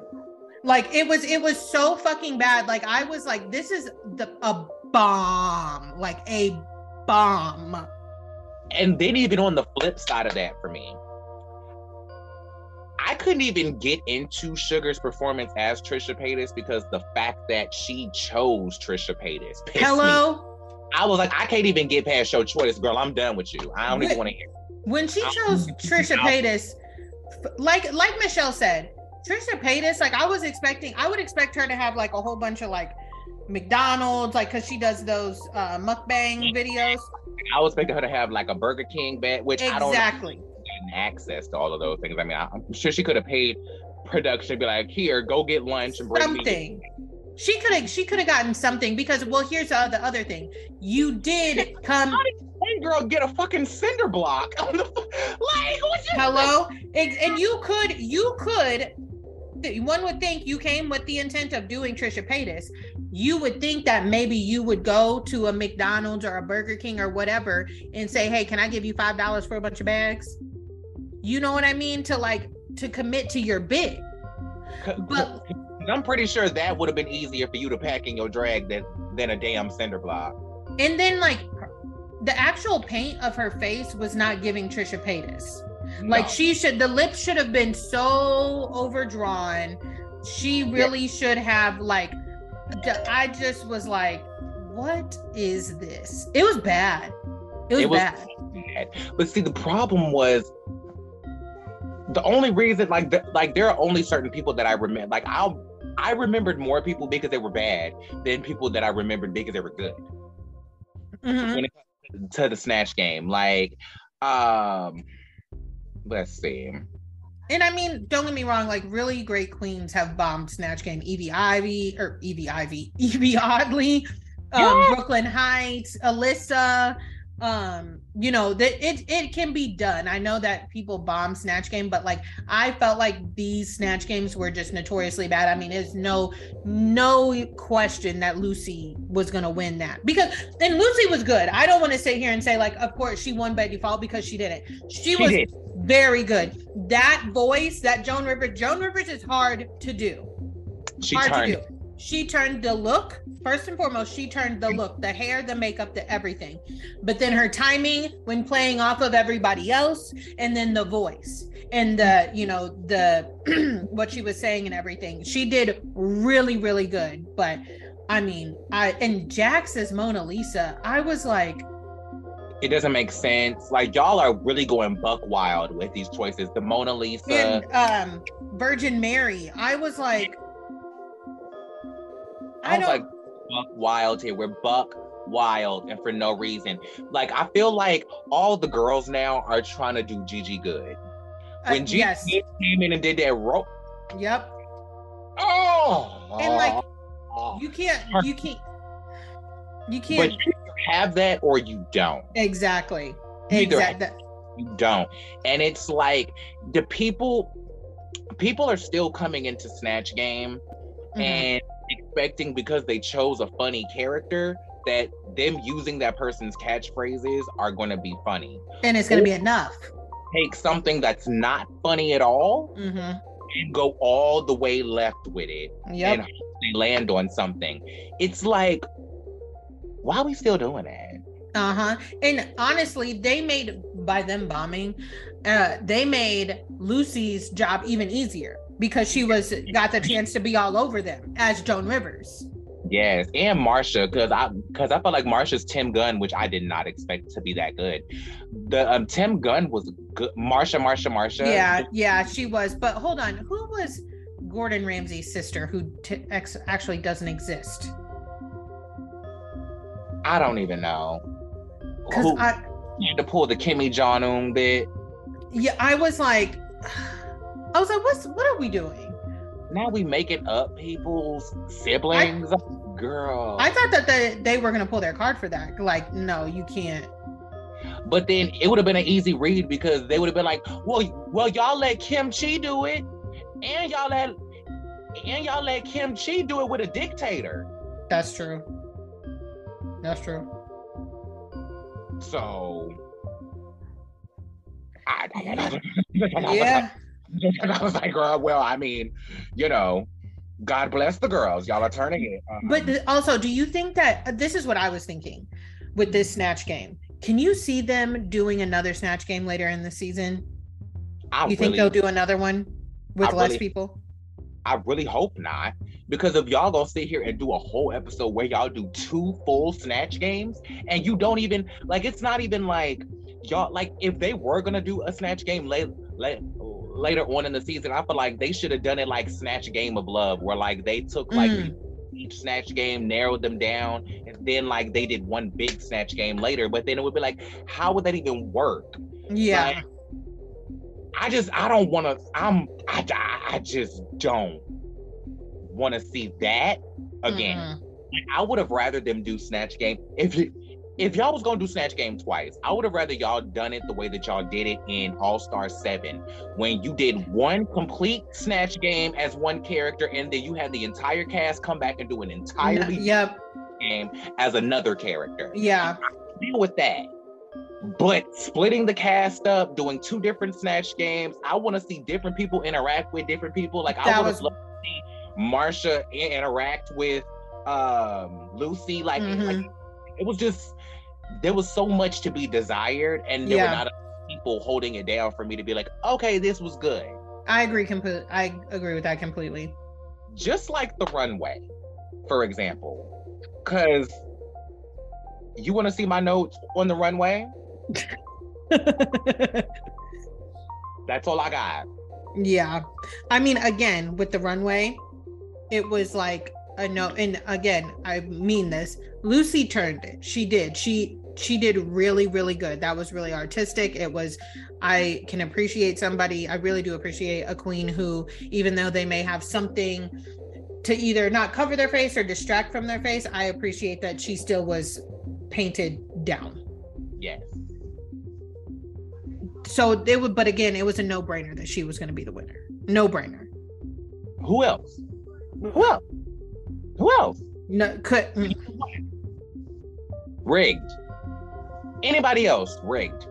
Like it was, it was so fucking bad. Like I was like, this is the a bomb, like a bomb. And then even on the flip side of that, for me, I couldn't even get into Sugar's performance as Trisha Paytas because the fact that she chose Trisha Paytas. Hello. Me. I was like, I can't even get past your choice, girl. I'm done with you. I don't when, even want to hear. When she chose Trisha Paytas, like like Michelle said, Trisha Paytas, like I was expecting, I would expect her to have like a whole bunch of like McDonald's, like because she does those uh, mukbang videos. I was expecting her to have like a Burger King bed, which exactly. I don't exactly access to all of those things. I mean, I'm sure she could have paid production, be like, "Here, go get lunch and bring something." Me. She could have. She could have gotten something because, well, here's the other, other thing. You did [LAUGHS] come. Girl, get a fucking cinder block on [LAUGHS] the like. Hello, [LAUGHS] and you could, you could. One would think you came with the intent of doing Trisha Paytas. You would think that maybe you would go to a McDonald's or a Burger King or whatever and say, "Hey, can I give you five dollars for a bunch of bags?" You know what I mean? To like to commit to your bid. But I'm pretty sure that would have been easier for you to pack in your drag than than a damn cinder block. And then like the actual paint of her face was not giving Trisha Paytas. No. Like she should the lips should have been so overdrawn. She really yeah. should have like I just was like, what is this? It was bad. It was, it was bad. bad. But see, the problem was the only reason like the, like there are only certain people that I remember like I'll I remembered more people because they were bad than people that I remembered because they were good. Mm-hmm. When it comes to the snatch game, like um let's see. and I mean, don't get me wrong, like really great queens have bombed Snatch Game. Yvie Ivy or Yvie Ivy, [LAUGHS] Yvie Oddly, um, yeah. Brooklyn Hytes, Alyssa, um you know that it it can be done. I know that people bomb snatch game but like i felt like these snatch games were just notoriously bad. I mean there's no no question that Loosey was gonna win that because then Loosey was good. I don't want to sit here and say like of course she won by default because she didn't she, she was did. very good. That voice that joan rivers joan rivers is hard to do. She hard turned. to do she turned the look first and foremost, she turned the look, the hair, the makeup, the everything. But then her timing when playing off of everybody else, and then the voice and the, you know, the [CLEARS THROAT] what she was saying and everything. She did really, really good. But I mean, I and Jax as Mona Lisa, I was like, it doesn't make sense. Like y'all are really going buck wild with these choices. The Mona Lisa and um Virgin Mary. I was like I, I was like buck wild here. We're buck wild and for no reason. Like I feel like all the girls now are trying to do Gigi Goode. Uh, when uh, Gigi yes. came in and did that rope. Yep. Oh. And like you can't you can't you can't but you have that or you don't. Exactly. Exactly. You don't. And it's like the people people are still coming into Snatch Game mm-hmm. and expecting because they chose a funny character that them using that person's catchphrases are going to be funny. And it's going to be enough. Take something that's not funny at all mm-hmm. and go all the way left with it. Yep. And they land on something. It's like, why are we still doing that? Uh huh. And honestly, they made by them bombing, uh, they made Loosey's job even easier because she was got the chance to be all over them as Joan Rivers. Yes, and Marcia, because I because I felt like Marcia's Tim Gunn, which I did not expect to be that good. The um Tim Gunn was good. Marcia, Marcia, Marcia. Yeah, yeah, she was. But hold on, who was Gordon Ramsay's sister, who t- ex- actually doesn't exist? I don't even know. Because I had to pull the Kimmy Jong bit. Yeah, I was like. I was like, what's what are we doing? Now we make it up people's siblings. I, Girl. I thought that they, they were gonna pull their card for that. Like, no, you can't. But then it would have been an easy read because they would have been like, well, well, y'all let Kim Chi do it, and y'all let and y'all let Kim Chi do it with a dictator. That's true. That's true. So I, yeah. [LAUGHS] and I was like, well, I mean, you know, God bless the girls. Y'all are turning it. Um, but also, do you think that uh, this is what I was thinking with this snatch game? Can you see them doing another snatch game later in the season? I you really, think they'll do another one with I less really, people? I really hope not. Because if y'all gonna sit here and do a whole episode where y'all do two full snatch games and you don't even like it's not even like y'all like if they were gonna do a snatch game late, late later on in the season, I feel like they should have done it like Snatch Game of Love, where like they took like mm. each Snatch game, narrowed them down, and then like they did one big Snatch game later. But then it would be like, how would that even work? Yeah. Like, I just I don't want to. I'm I I just don't want to see that again. Mm. Like, I would have rather them do Snatch Game if you if y'all was gonna do Snatch Game twice, I would have rather y'all done it the way that y'all did it in All Star Seven, when you did one complete Snatch Game as one character, and then you had the entire cast come back and do an entirely yep. game as another character. Yeah, deal with that. But splitting the cast up, doing two different Snatch Games, I want to see different people interact with different people. Like that I would was... love to see Marcia interact with um Loosey. Like, mm-hmm. like it was just there was so much to be desired, and there yeah. were not people holding it down for me to be like, okay, this was good. I agree completely. I agree with that completely. Just like the runway, for example, because you want to see my notes on the runway. [LAUGHS] That's all I got. Yeah. I mean, again, with the runway, it was like a no. And again, I mean this. Loosey turned it. She did. She she did really really good that was really artistic it was i can appreciate somebody i really do appreciate a queen who even though they may have something to either not cover their face or distract from their face i appreciate that she still was painted down yes so it would but again it was a no-brainer that she was going to be the winner no brainer who else who else who else no could mm. rigged Anybody else? Rigged.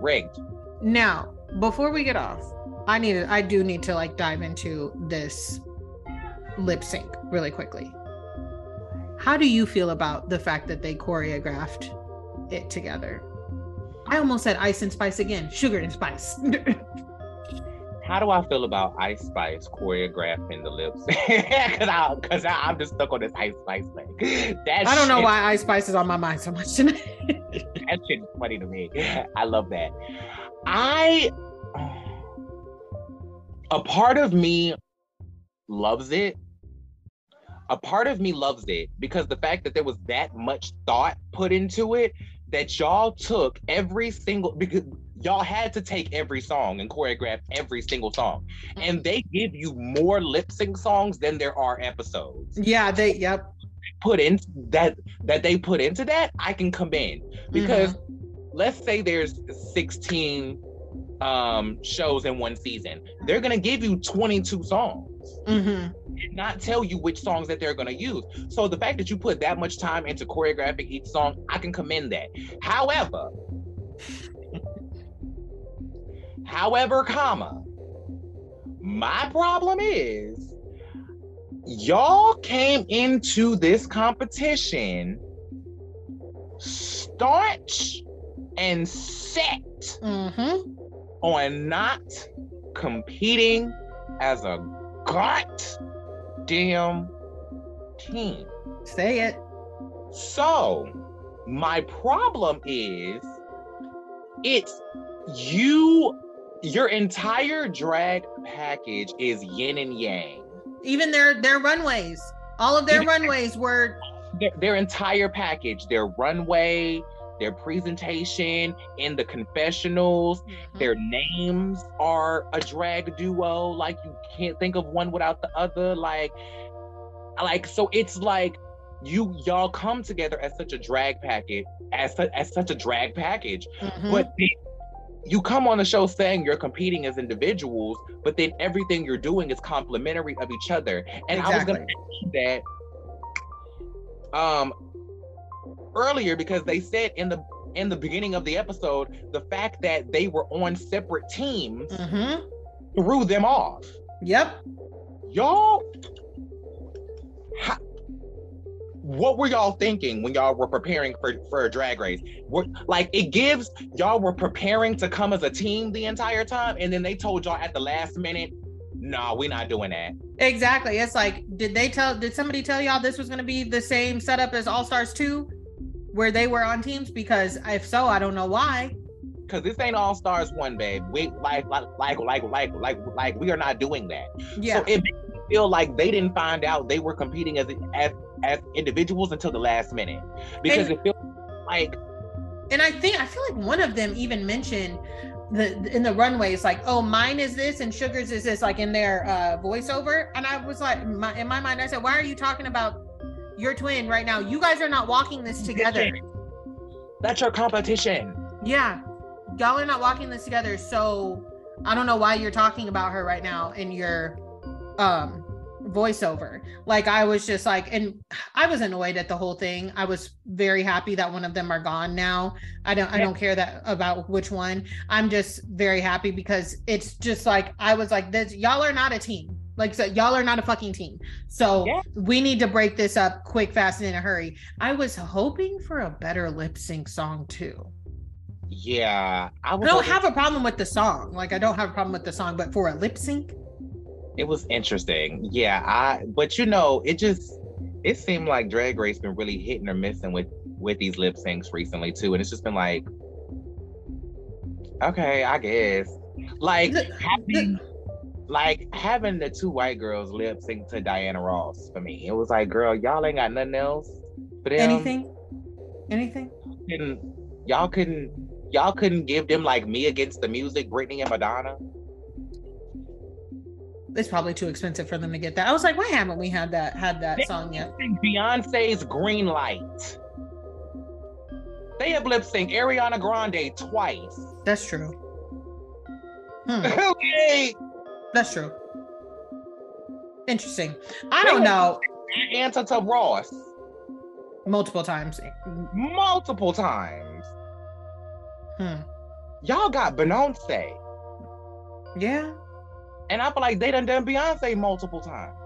Rigged. Now, before we get off, I need to, I do need to like dive into this lip sync really quickly. How do you feel about the fact that they choreographed it together? I almost said ice and spice again, sugar and spice. [LAUGHS] how do I feel about Ice Spice choreographing the lips? [LAUGHS] Because I, cause I, am just stuck on this Ice Spice thing. That I don't know why Ice Spice is on my mind so much tonight. [LAUGHS] that shit is funny to me. I love that. I, a part of me loves it. A part of me loves it because the fact that there was that much thought put into it that y'all took every single because y'all had to take every song and choreograph every single song. And mm-hmm. they give you more lip sync songs than there are episodes. Yeah they yep. Put in that that they put into that i can commend. Because mm-hmm. let's say there's 16 um shows in one season. They're gonna give you 22 songs mm-hmm. not tell you which songs that they're gonna use. So the fact that you put that much time into choreographing each song i can commend that. However However, comma, my problem is y'all came into this competition staunch and set mm-hmm. on not competing as a goddamn team. Say it. So, my problem is it's you your entire drag package is yin and yang. Even their their runways, all of their runways were their, their entire package, their runway, their presentation in the confessionals, mm-hmm. their names are a drag duo. Like you can't think of one without the other. Like, like so it's like you y'all come together as such a drag package, as, as such a drag package, mm-hmm. but you come on the show saying you're competing as individuals, but then everything you're doing is complementary of each other. And exactly. I was going to that um earlier because they said in the in the beginning of the episode the fact that they were on separate teams mm-hmm. threw them off. Yep. Y'all what were y'all thinking when y'all were preparing for, for a drag race? We're, like it gives y'all were preparing to come as a team the entire time, and then they told y'all at the last minute, no, nah, we're not doing that. Exactly. It's like, did they tell did somebody tell y'all this was gonna be the same setup as All Stars 2, where they were on teams? Because if so, I don't know why. Cause this ain't All Stars one, babe. We like like like like like like like we are not doing that. Yeah. So it feel like they didn't find out they were competing as as as individuals until the last minute. Because and, it feels like. And I think I feel like one of them even mentioned the in the runways like oh mine is this and sugars is this like in their uh voiceover. And i was like my, in my mind i said why are you talking about your twin right now? You guys are not walking this together. That's your competition. Yeah. Y'all are not walking this together. So i don't know why you're talking about her right now in your um voiceover. Like i was just like and i was annoyed at the whole thing. I was very happy that one of them are gone now. I don't i don't care that about which one. I'm just very happy because it's just like i was like this y'all are not a team. Like so y'all are not a fucking team. So yeah. we need to break this up quick fast and in a hurry. I was hoping for a better lip sync song too. Yeah I, I don't hoping- have a problem with the song. Like i don't have a problem with the song but for a lip sync it was interesting. Yeah, I but you know, it just it seemed like Drag Race been really hitting or missing with with these lip syncs recently too, and it's just been like, okay, I guess, like having like having the two white girls lip sync to Diana Ross for me, it was like, girl, y'all ain't got nothing else for them. Anything, anything. Y'all couldn't y'all couldn't give them like me against the music, Britney and Madonna. It's probably too expensive for them to get that. I was like, why haven't we had that had that they song yet? Beyonce's Green Light. They have lip sync Ariana Grande twice. That's true. Hmm. [LAUGHS] okay. That's true. Interesting. I don't know. Answer to Ross. Multiple times. Multiple times. Hmm. Y'all got Beyonce. Yeah. And I feel like they done done Beyonce multiple times.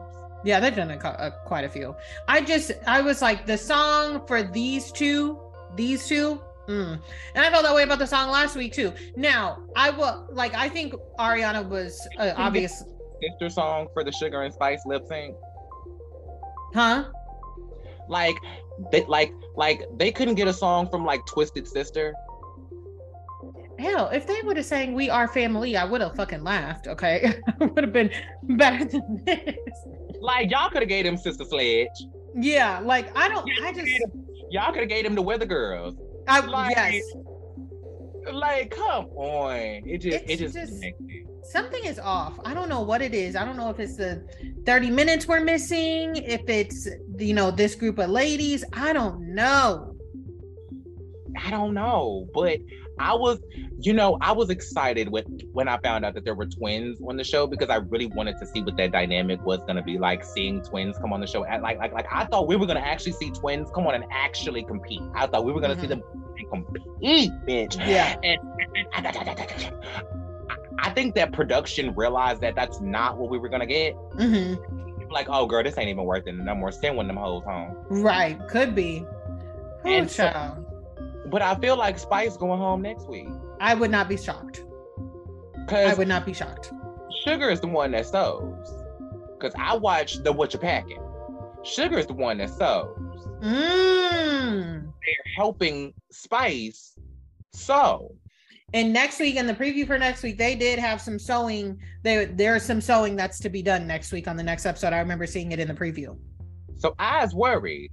Yeah, they've done a, a, quite a few. I just, I was like, the song for these two, these two, mm. and I felt that way about the song last week too. Now, I will, like, I think Ariana was uh, obvious. Sister song for the Sugar and Spice lip sync. Huh? Like, they like, like they couldn't get a song from like Twisted Sister Hell, if they would have sang "We Are Family," I would have fucking laughed. Okay, [LAUGHS] would have been better than [LAUGHS] this. Like y'all could have gave him Sister Sledge. Yeah, like I don't. I just y'all could have gave him the Weather Girls. I like, yes. Like, come on! It just, it's it just, just something is off. I don't know what it is. I don't know if it's the 30 minutes we're missing, if it's you know this group of ladies. I don't know. I don't know, but I was, you know, I was excited when when I found out that there were twins on the show because I really wanted to see what that dynamic was going to be like. Seeing twins come on the show, at like like like I thought we were going to actually see twins come on and actually compete. I thought we were going to mm-hmm. see them compete, bitch. Yeah. And, I think that production realized that that's not what we were going to get. Mm-hmm. Like, oh girl, this ain't even worth it no more. Send one of them hoes home. Right, could be. Oh, and. So, but I feel like Spice going home next week. I would not be shocked. Cause I would not be shocked. Sugar is the one that sews. Cause I watch the What You Packing. Sugar is the one that sews. Mm. They're helping Spice sew. And next week, in the preview for next week, they did have some sewing. There, there's some sewing that's to be done next week on the next episode. I remember seeing it in the preview. So I was worried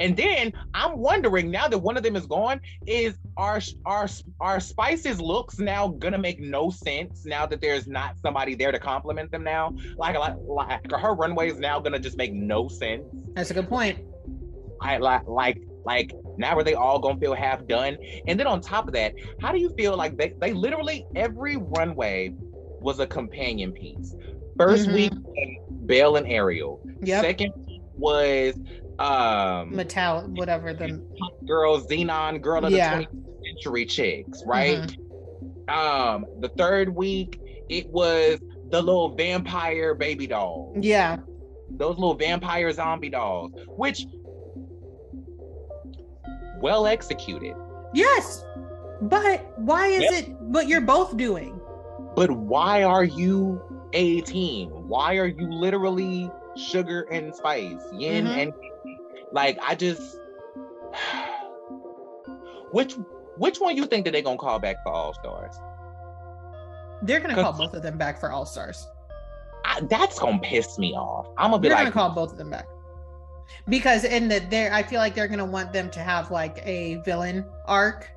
and then I'm wondering now that one of them is gone, is our our our spices looks now gonna make no sense now that there's not somebody there to compliment them now? Like like, like her runway is now gonna just make no sense. That's a good point. I like like like now are they all gonna feel half done? And then on top of that, how do you feel like they, they literally every runway was a companion piece. 1st mm-hmm. week, Belle and Ariel. Yep. Second was um metal whatever the girls Zenon girl of yeah. the 20th century chicks right mm-hmm. um the third week it was the little vampire baby doll yeah those little vampire zombie dolls which well executed yes but why is yep. it what you're both doing but why are you a team why are you literally sugar and spice yin mm-hmm. and like I just [SIGHS] which which one you think that they're gonna call back for All Stars? They're gonna call both of them back for All Stars. That's gonna piss me off. I'm gonna be they're like, gonna call both of them back because in the there, I feel like they're gonna want them to have like a villain arc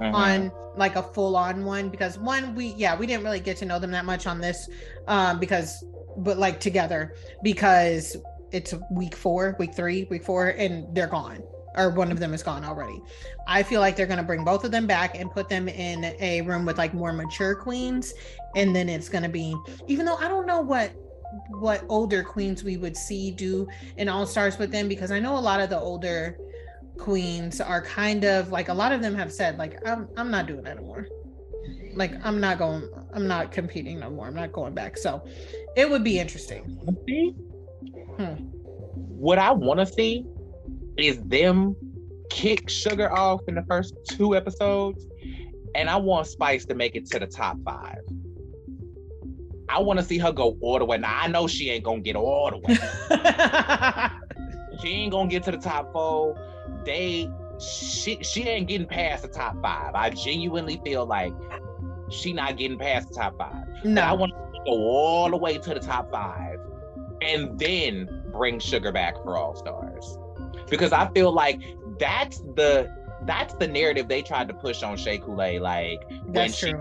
mm-hmm. on like a full on one because one we yeah we didn't really get to know them that much on this um because but like together because it's week four, week three, week four, and they're gone, or one of them is gone already. I feel like they're gonna bring both of them back and put them in a room with like more mature queens, and then it's gonna be, even though I don't know what what older queens we would see do in All Stars with them because I know a lot of the older queens are kind of like a lot of them have said like I'm I'm not doing that anymore. Like I'm not going I'm not competing no more. I'm not going back. So it would be interesting. Hmm. What I want to see is them kick Sugar off in the first two episodes, and I want Spice to make it to the top five. I want to see her go all the way. Now I know she ain't gonna get all the way. [LAUGHS] [LAUGHS] she ain't gonna get to the top four. They she she ain't getting past the top five. I genuinely feel like she not getting past the top five. No, but I want to go all the way to the top five and then bring Sugar back for All Stars. Because I feel like that's the that's the narrative they tried to push on Shea Coulee. Like when she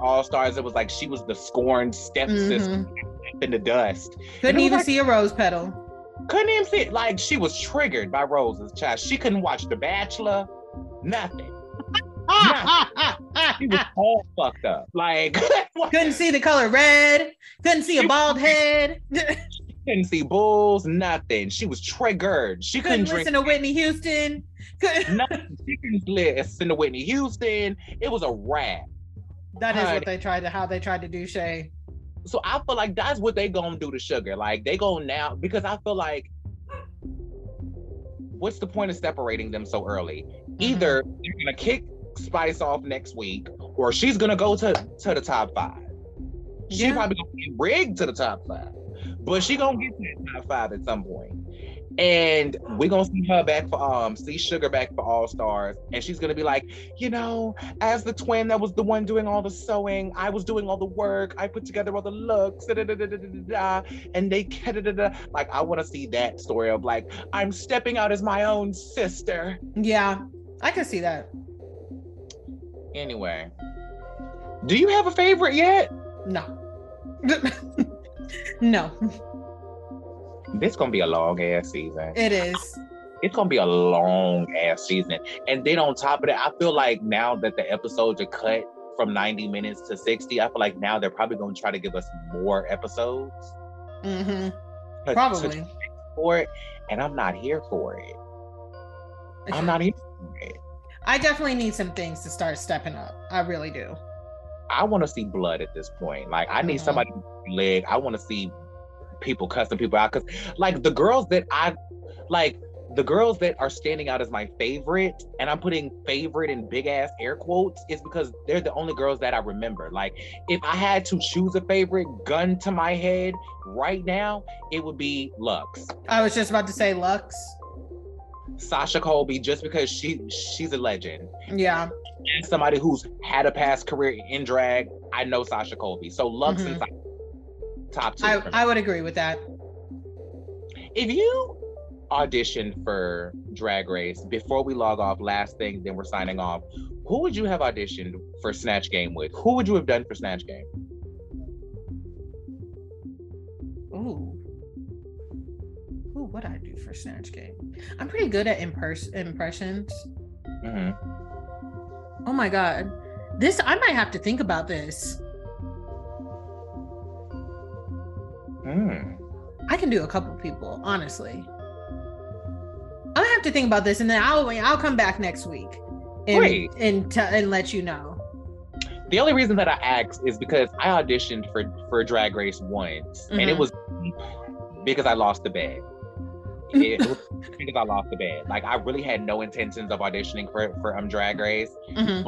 All Stars, it was like she was the scorned stepsister Mhm. in the dust. Couldn't even like- see a rose petal. Couldn't even see it. Like she was triggered by Rose's child. She couldn't watch The Bachelor. Nothing. She was [LAUGHS] all fucked up. Like [LAUGHS] Couldn't see the color red. Couldn't see a bald head. [LAUGHS] couldn't see bulls. Nothing. She was triggered. She couldn't Couldn't drink listen to Whitney Houston. Couldn't- nothing. She couldn't listen to Whitney Houston. It was a wrap. That is Honey. what they tried to how they tried to do Shea. So I feel like that's what they gonna do to Sugar. Like they go now because I feel like what's the point of separating them so early? Mm-hmm. Either they're gonna kick Spice off next week, or she's gonna go to to the top five. She Yeah. probably gonna be rigged to the top five, but she gonna get to the top five at some point. And we're gonna see her back for um see Sugar back for All Stars, and she's gonna be like, you know, as the twin that was the one doing all the sewing, I was doing all the work, I put together all the looks, da, da, da, da, da, da, da, and they da, da, da. like I want to see that story of like I'm stepping out as my own sister. Yeah, I can see that. Anyway, do you have a favorite yet? No. [LAUGHS] no, This gonna be a long ass season. it is. It's gonna be a long ass season. And then on top of that, I feel like now that the episodes are cut from 90 minutes to 60, I feel like now they're probably gonna try to give us more episodes. hmm to- to- Probably. for it. And I'm not here for it. I'm not here for it. I definitely need some things to start stepping up. I really do. I want to see blood at this point. Like I need somebody mm-hmm. to leg. I want to see people cussing people out because, like, the girls that I like, the girls that are standing out as my favorite, and I'm putting favorite in big ass air quotes, is because they're the only girls that I remember. Like, if I had to choose a favorite, gun to my head right now, it would be Luxx. I was just about to say Luxx. Sasha Colby, just because she she's a legend. Yeah. And somebody who's had a past career in drag, I know Sasha Colby. So Luxx and Mhm. Sasha, top two. I. I would agree with that. if you audition for Drag Race before we log off, last thing, then we're signing off. Who would you have auditioned for Snatch Game with? Who would you have done for Snatch Game? Ooh. Ooh, what I do for Snatch Game? I'm pretty good at impers- impressions. Mhm. Oh my god. This I might have to think about this. Hmm. I can do a couple people, honestly. I'll have to think about this and then I'll I'll come back next week and Great. and t- and let you know. The only reason that I asked is because I auditioned for for Drag Race once, and it Mhm. was because I lost the bed. [LAUGHS] It was because I lost the bed. Like I really had no intentions of auditioning for for um Drag Race. Mhm.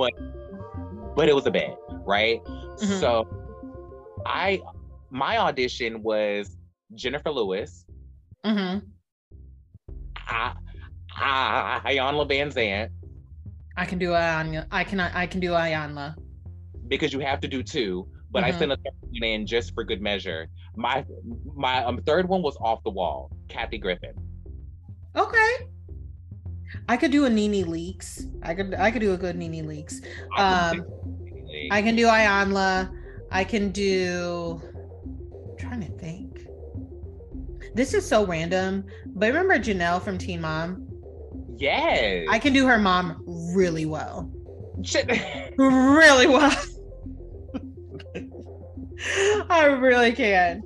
but it was a bed, right? Mhm. So I my audition was Jennifer Lewis, Mhm. I, I, Iyanla Vanzant, I can do Iyanla. I can I can do Iyanla. because you have to do two, but I Mhm. sent a third one in just for good measure. My my um, third one was off the wall, Kathy Griffin. Okay. I could do a NeNe Leakes. I could I could do a good NeNe Leakes. I Um, I can do Iyanla. I can do. I'm trying to think. This is so random, but remember Jenelle from Teen Mom? yes, I can do her mom really well. Shit. [LAUGHS] Really well. I really can.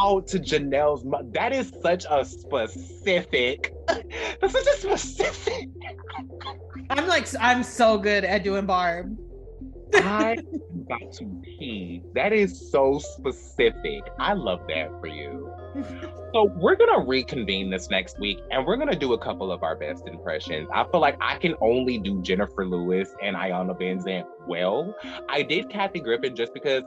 out to Jenelle's mo- that is such a specific [LAUGHS] that's such a specific I'm like I'm so good at doing Barb. I am about to pee. That is so specific. I love that for you. [LAUGHS] So we're gonna reconvene this next week and we're gonna do a couple of our best impressions. I feel like I can only do Jennifer Lewis and Ayana Van Zant well. I did Kathy Griffin just because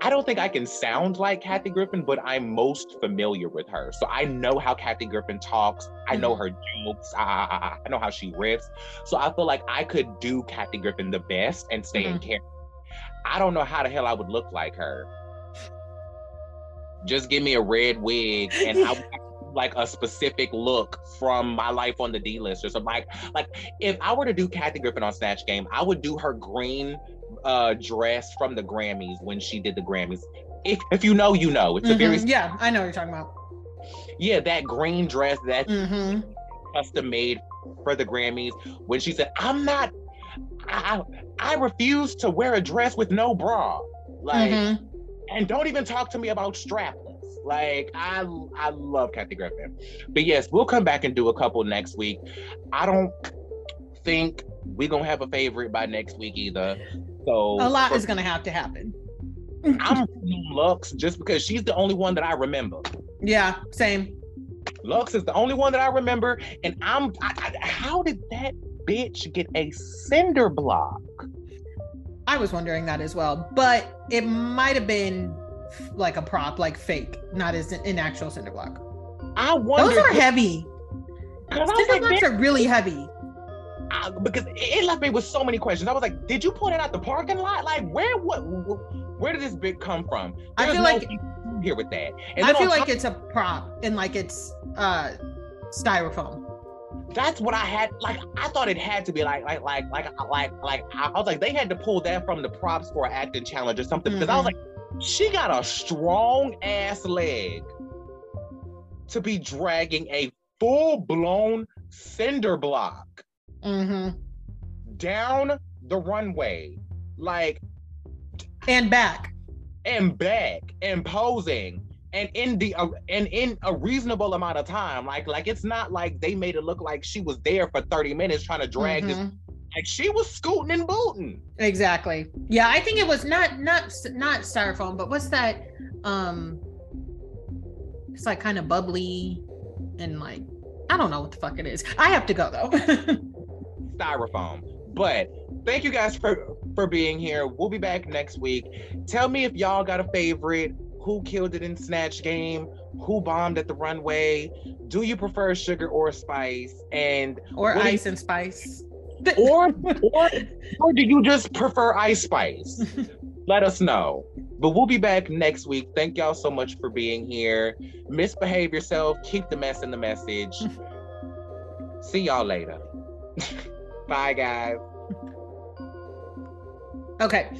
I don't think I can sound like Kathy Griffin, but I'm most familiar with her. So I know how Kathy Griffin talks. I know mm-hmm. her jokes. I, I, I know how she riffs. So I feel like I could do Kathy Griffin the best and stay in mm-hmm. character. I don't know how the hell I would look like her. Just give me a red wig and I would have like a specific look from my life on the D list or something. Like, like if I were to do Kathy Griffin on Snatch Game, I would do her green uh dress from the Grammys when she did the Grammys. If if you know, you know. It's mm-hmm. a very yeah, I know what you're talking about. Yeah, that green dress that mm-hmm. custom made for the Grammys when she said, "I'm not, I I refuse to wear a dress with no bra." Like, mm-hmm. and don't even talk to me about strapless. Like, I I love Kathy Griffin, but yes, we'll come back and do a couple next week. I don't think we're gonna have a favorite by next week either. So a lot is gonna have to happen. I'm [LAUGHS] Luxx just because she's the only one that I remember. Yeah, same. Luxx is the only one that I remember, and I'm. I, I, how did that bitch get a cinder block? I was wondering that as well, but it might have been like a prop, like fake, not as an actual cinder block. I wonder. Those are heavy. Cinder blocks are really heavy. I, because it left me with so many questions. I was like, did you pull it out the parking lot? Like, where what where did this bit come from? There's I feel no like here with that. And I feel like top- it's a prop and like it's uh styrofoam. That's what I had. Like I thought it had to be like like like like like like I was like they had to pull that from the props for an acting challenge or something mm-hmm. because I was mm-hmm. like she got a strong ass leg to be dragging a full blown cinder block mm-hmm. down the runway like and back. and back and posing and in the uh, and in a reasonable amount of time. Like like it's not like they made it look like she was there for 30 minutes trying to drag mm-hmm. this like she was scooting and booting. Exactly. Yeah i think it was not not not styrofoam but what's that um it's like kind of bubbly and like i don't know what the fuck it is. I have to go though [LAUGHS] styrofoam but thank you guys for for being here. We'll be back next week. Tell me if y'all got a favorite. Who killed it in Snatch Game? Who bombed at the runway? Do you prefer sugar or spice? And or ice you, and spice? [LAUGHS] or or or do you just prefer ice spice? [LAUGHS] Let us know. But we'll be back next week. Thank y'all so much for being here. Misbehave yourself. Keep the mess in the message. [LAUGHS] See y'all later. Bye, guys. Okay.